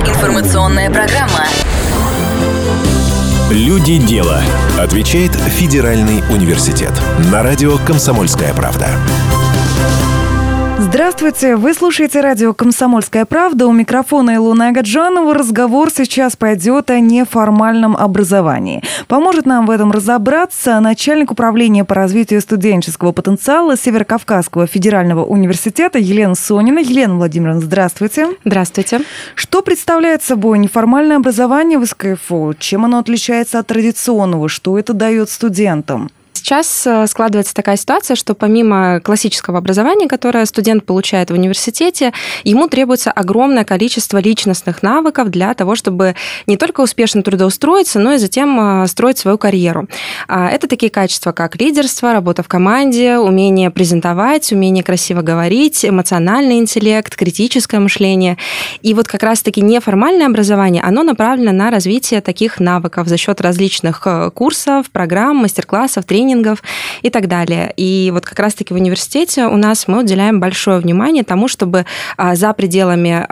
Информационная программа. Люди дела. Отвечает Федеральный университет. На радио «Комсомольская правда». Здравствуйте, вы слушаете радио «Комсомольская правда». У микрофона Илона Агаджанова. Разговор сейчас пойдет о неформальном образовании. Поможет нам в этом разобраться начальник управления по развитию студенческого потенциала Северокавказского федерального университета Елена Сонина. Елена Владимировна, здравствуйте. Здравствуйте. Что представляет собой неформальное образование в СКФО? Чем оно отличается от традиционного? Что это дает студентам? Сейчас э, складывается такая ситуация, что помимо классического образования, которое студент получает в университете, ему требуется огромное количество личностных навыков для того, чтобы не только успешно трудоустроиться, но и затем э, строить свою карьеру. А, это такие качества, как лидерство, работа в команде, умение презентовать, умение красиво говорить, эмоциональный интеллект, критическое мышление. И вот как раз-таки неформальное образование, оно направлено на развитие таких навыков за счет различных э, курсов, программ, мастер-классов, тренингов, тренингов и так далее. И вот как раз-таки в университете у нас мы уделяем большое внимание тому, чтобы а, за пределами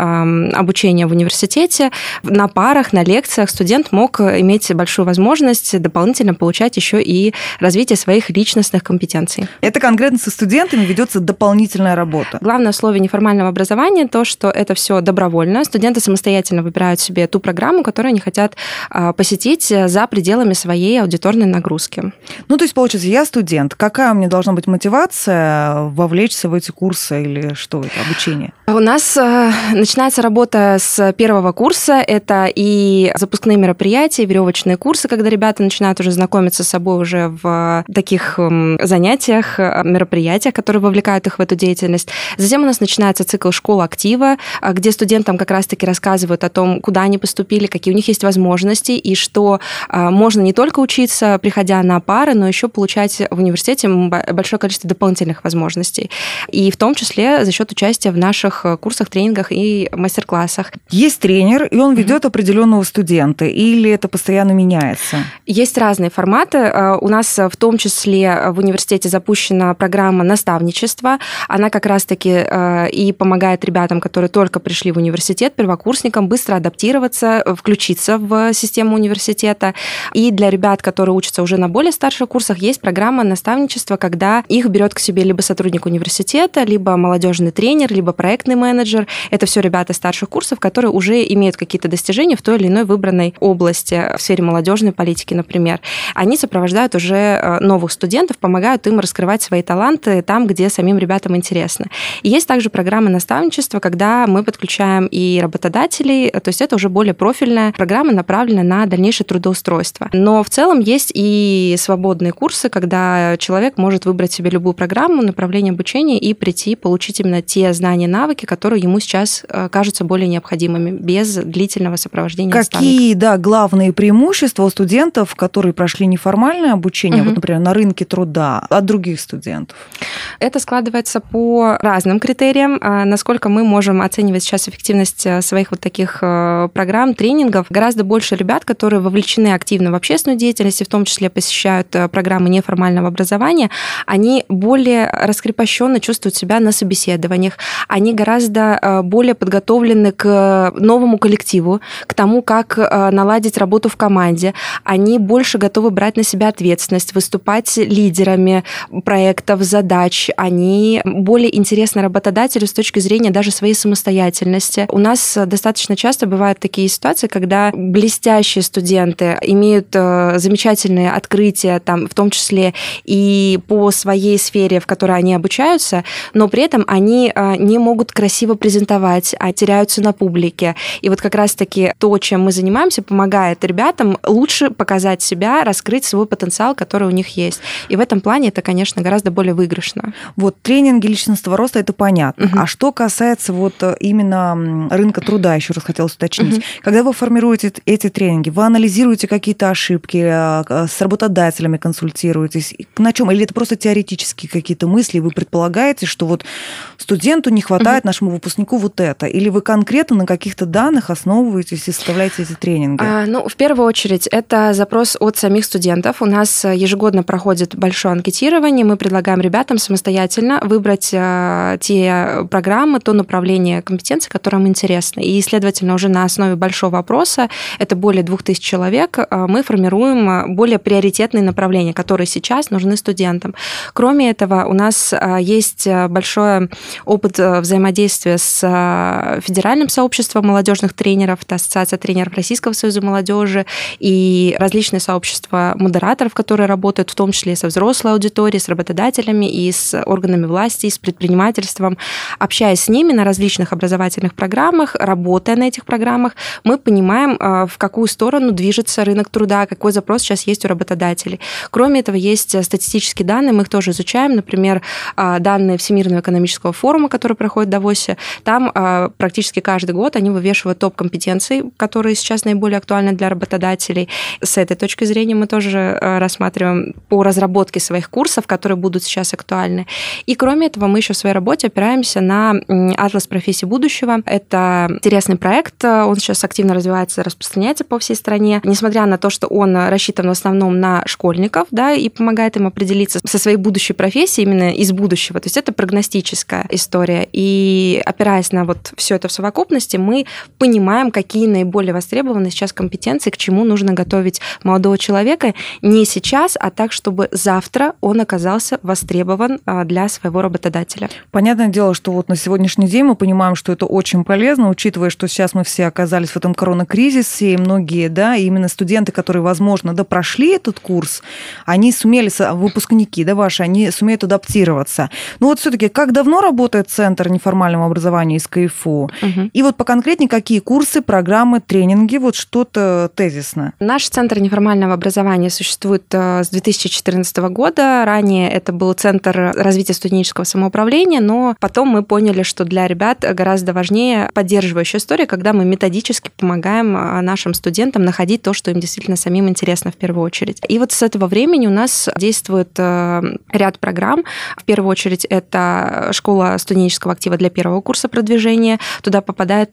обучения в университете на парах, на лекциях студент мог иметь большую возможность дополнительно получать еще и развитие своих личностных компетенций. Это конкретно со студентами ведется дополнительная работа. Главное условие неформального образования то, что это все добровольно. Студенты самостоятельно выбирают себе ту программу, которую они хотят а, посетить за пределами своей аудиторной нагрузки. Ну, то есть, получается, я студент. Какая у меня должна быть мотивация вовлечься в эти курсы или что это, обучение? У нас э, начинается работа с первого курса. Это и запускные мероприятия, и веревочные курсы, когда ребята начинают уже знакомиться с собой уже в таких э, занятиях, э, мероприятиях, которые вовлекают их в эту деятельность. Затем у нас начинается цикл школ актива, э, где студентам как раз-таки рассказывают о том, куда они поступили, какие у них есть возможности, и что э, можно не только учиться, приходя на пары, но еще получать в университете большое количество дополнительных возможностей. И в том числе за счет участия в наших э, курсах, тренингах и мастер-классах. Есть тренер, и он ведет mm-hmm. определенного студента, или это постоянно меняется? Есть разные форматы. Э, у нас в том числе в университете запущена программа наставничества. Она как раз-таки э, и помогает ребятам, которые только пришли в университет, первокурсникам, быстро адаптироваться, включиться в систему университета. И для ребят, которые учатся уже на более старших курсах, есть программа наставничества, когда их берет к себе либо сотрудник университета, либо молодежный тренер, либо проектный менеджер. Это все ребята старших курсов, которые уже имеют какие-то достижения в той или иной выбранной области, в сфере молодежной политики, например. Они сопровождают уже э, новых студентов, помогают им раскрывать свои таланты там, где самим ребятам интересно. И есть также программа наставничества, когда мы подключаем и работодателей, то есть это уже более профильная программа, направленная на дальнейшее трудоустройство. Но в целом есть и свободные курсы, курсы, когда человек может выбрать себе любую программу, направление обучения и прийти, получить именно те знания, навыки, которые ему сейчас э, кажутся более необходимыми, без длительного сопровождения Какие, да, главные преимущества у студентов, которые прошли неформальное обучение, угу. вот, например, на рынке труда, от других студентов? Это складывается по разным критериям. А, насколько мы можем оценивать сейчас эффективность э, своих вот таких э, программ, тренингов, гораздо больше ребят, которые вовлечены активно в общественную деятельность, и в том числе посещают программы программы неформального образования, они более раскрепощенно чувствуют себя на собеседованиях, они гораздо э, более подготовлены к новому коллективу, к тому, как э, наладить работу в команде, они больше готовы брать на себя ответственность, выступать лидерами проектов, задач, они более интересны работодателю с точки зрения даже своей самостоятельности. У нас достаточно часто бывают такие ситуации, когда блестящие студенты имеют э, замечательные открытия, там, в том числе и по своей сфере, в которой они обучаются, но при этом они а, не могут красиво презентовать, а теряются на публике. И вот как раз-таки то, чем мы занимаемся, помогает ребятам лучше показать себя, раскрыть свой потенциал, который у них есть. И в этом плане это, конечно, гораздо более выигрышно. Вот тренинги личностного роста, это понятно. Угу. А что касается вот э, именно рынка труда, еще раз хотелось уточнить. Угу. Когда вы формируете эти тренинги, вы анализируете какие-то ошибки, э, с работодателями консультируете, ориентируетесь? На чем? Или это просто теоретические какие-то мысли, вы предполагаете, что вот студенту не хватает, нашему выпускнику вот это? Или вы конкретно на каких-то данных основываетесь и составляете эти тренинги? А, ну, в первую очередь, это запрос от самих студентов. У нас ежегодно проходит большое анкетирование. Мы предлагаем ребятам самостоятельно выбрать а, те программы, то направление компетенций, которое им интересно. И, следовательно, уже на основе большого опроса, это более 2000 человек, а, мы формируем более приоритетные направления, которые сейчас нужны студентам. Кроме этого, у нас есть большой опыт взаимодействия с федеральным сообществом молодежных тренеров, это Ассоциация тренеров Российского союза молодежи и различные сообщества модераторов, которые работают в том числе со взрослой аудиторией, с работодателями и с органами власти, и с предпринимательством. Общаясь с ними на различных образовательных программах, работая на этих программах, мы понимаем, а, в какую сторону движется рынок труда, какой запрос сейчас есть у работодателей. Кроме этого, есть статистические данные, мы их тоже изучаем, например, а, данные Всемирного экономического форума, который проходит в Давосе. Там а, практически каждый год они вывешивают топ компетенций, которые сейчас наиболее актуальны для работодателей. С этой точки зрения мы тоже рассматриваем по разработке своих курсов, которые будут сейчас актуальны. И кроме этого, мы еще в своей работе опираемся на атлас профессий будущего. Это интересный проект, он сейчас активно развивается, распространяется по всей стране. Несмотря на то, что он рассчитан в основном на школьников, да, и помогает им определиться со своей будущей профессией именно из будущего. То есть это прогностическая история. И опираясь на вот все это в совокупности, мы понимаем, какие наиболее востребованы сейчас компетенции, к чему нужно готовить молодого человека не сейчас, а так, чтобы завтра он оказался востребован а, для своего работодателя. Понятное дело, что вот на сегодняшний день мы понимаем, что это очень полезно, учитывая, что сейчас мы все оказались в этом коронакризисе, и многие, да, именно студенты, которые, возможно, да, прошли этот курс, они сумели, выпускники, да, ваши, они сумеют адаптироваться. Ну вот все-таки, как давно работает Центр неформального образования из КФУ? Угу. И вот поконкретнее, какие курсы, программы, тренинги, вот что-то тезисно. Наш Центр неформального образования существует э, с 2014 года. Ранее это был Центр развития студенческого самоуправления, но потом мы поняли, что для ребят гораздо важнее поддерживающая история, когда мы методически помогаем э, нашим студентам находить то, что им действительно самим интересно в первую очередь. И вот с этого времени у нас действует э, ряд программ. В первую очередь это школа студенческого актива для первого курса продвижения. Туда попадает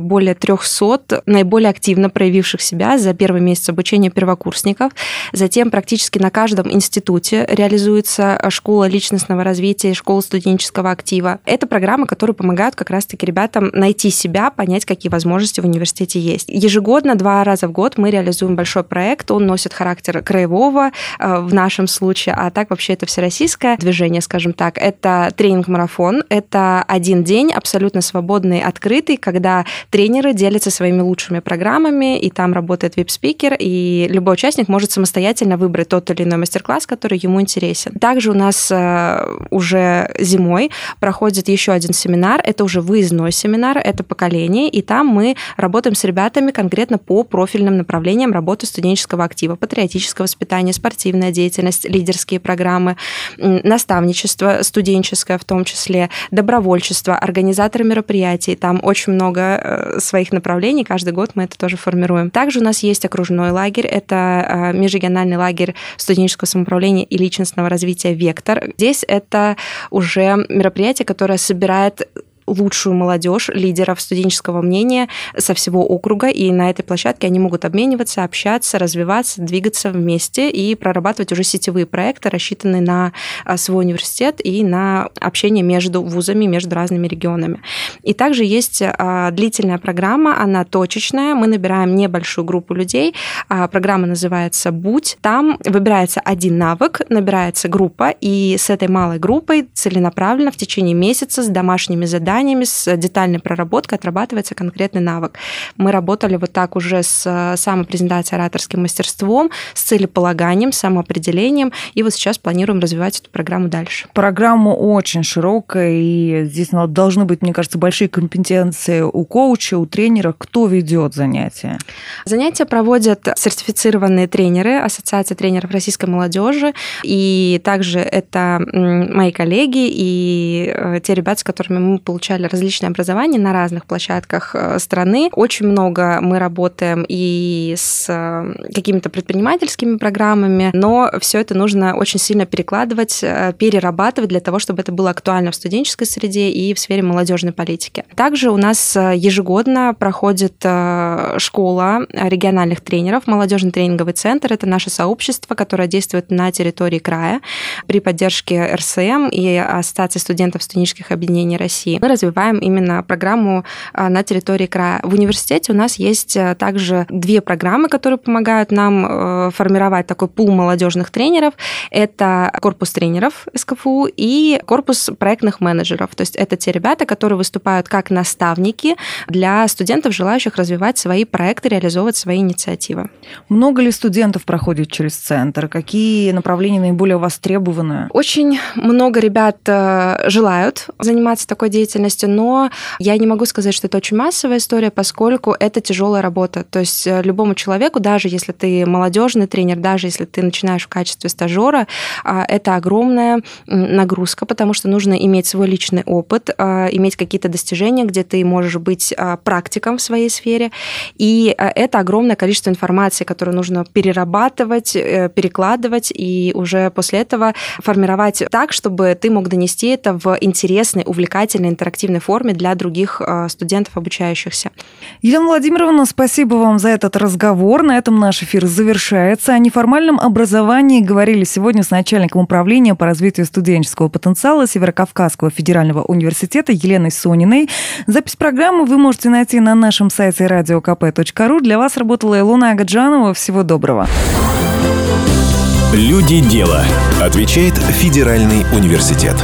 более 300 наиболее активно проявивших себя за первый месяц обучения первокурсников. Затем практически на каждом институте реализуется школа личностного развития, школа студенческого актива. Это программы, которые помогают как раз-таки ребятам найти себя, понять, какие возможности в университете есть. Ежегодно, два раза в год мы реализуем большой проект. Он носит характер краевого э, в нашем случае, а так вообще это всероссийское движение, скажем так. Это тренинг-марафон, это один день абсолютно свободный, открытый, когда тренеры делятся своими лучшими программами, и там работает вип-спикер, и любой участник может самостоятельно выбрать тот или иной мастер-класс, который ему интересен. Также у нас э, уже зимой проходит еще один семинар, это уже выездной семинар, это поколение, и там мы работаем с ребятами конкретно по профильным направлениям работы студенческого актива, патриотическое воспитание, спортивная деятельность, лидерские программы, наставничество студенческое в том числе, добровольчество, организаторы мероприятий, там очень много э, своих направлений, каждый год мы это тоже формируем. Также у нас есть окружной лагерь, это э, межрегиональный лагерь студенческого самоуправления и личностного развития «Вектор». Здесь это уже мероприятие, которое собирает лучшую молодежь, лидеров студенческого мнения со всего округа, и на этой площадке они могут обмениваться, общаться, развиваться, двигаться вместе и прорабатывать уже сетевые проекты, рассчитанные на а, свой университет и на общение между вузами, между разными регионами. И также есть а, длительная программа, она точечная, мы набираем небольшую группу людей, а, программа называется «Будь», там выбирается один навык, набирается группа, и с этой малой группой целенаправленно в течение месяца с домашними заданиями заданиями, с детальной проработкой отрабатывается конкретный навык. Мы работали вот так уже с э, самопрезентацией ораторским мастерством, с целеполаганием, самоопределением, и вот сейчас планируем развивать эту программу дальше. Программа очень широкая, и здесь должны быть, мне кажется, большие компетенции у коуча, у тренера. Кто ведет занятия? Занятия проводят сертифицированные тренеры Ассоциации тренеров российской молодежи, и также это мои коллеги и э, те ребята, с которыми мы получаем получали различные образования на разных площадках э, страны. Очень много мы работаем и с э, какими-то предпринимательскими программами, но все это нужно очень сильно перекладывать, э, перерабатывать для того, чтобы это было актуально в студенческой среде и в сфере молодежной политики. Также у нас ежегодно проходит школа региональных тренеров, молодежный тренинговый центр. Это наше сообщество, которое действует на территории края при поддержке РСМ и Ассоциации студентов студенческих объединений России. Мы развиваем именно программу а, на территории края. В университете у нас есть а, также две программы, которые помогают нам э, формировать такой пул молодежных тренеров. Это корпус тренеров СКФУ и корпус проектных менеджеров. То есть это те ребята, которые выступают как наставники для студентов, желающих развивать свои проекты, реализовывать свои инициативы. Много ли студентов проходит через центр? Какие направления наиболее востребованы? Очень много ребят э, желают заниматься такой деятельностью, но я не могу сказать, что это очень массовая история, поскольку это тяжелая работа. То есть э, любому человеку, даже если ты молодежный тренер, даже если ты начинаешь в качестве стажера, а, это огромная нагрузка, потому что нужно иметь свой личный опыт, а, иметь какие-то достижения, где ты можешь быть а, практиком в своей сфере. И это огромное количество информации, которую нужно перерабатывать, э, перекладывать и уже после этого формировать так, чтобы ты мог донести это в интересной, увлекательной, интерактивной форме для других э, студентов, обучающихся. Елена Владимировна, спасибо вам за этот разговор. На этом наш эфир завершается. О неформальном образовании говорили сегодня с начальником управления по развитию студенческого потенциала Северокавказского федерального университета Еленой Сониной. Запись программы вы можете найти на нашем сайте radiokp.ru. Для вас работала Илона Агаджанова. Всего доброго. Люди дела. Отвечает Федеральный университет.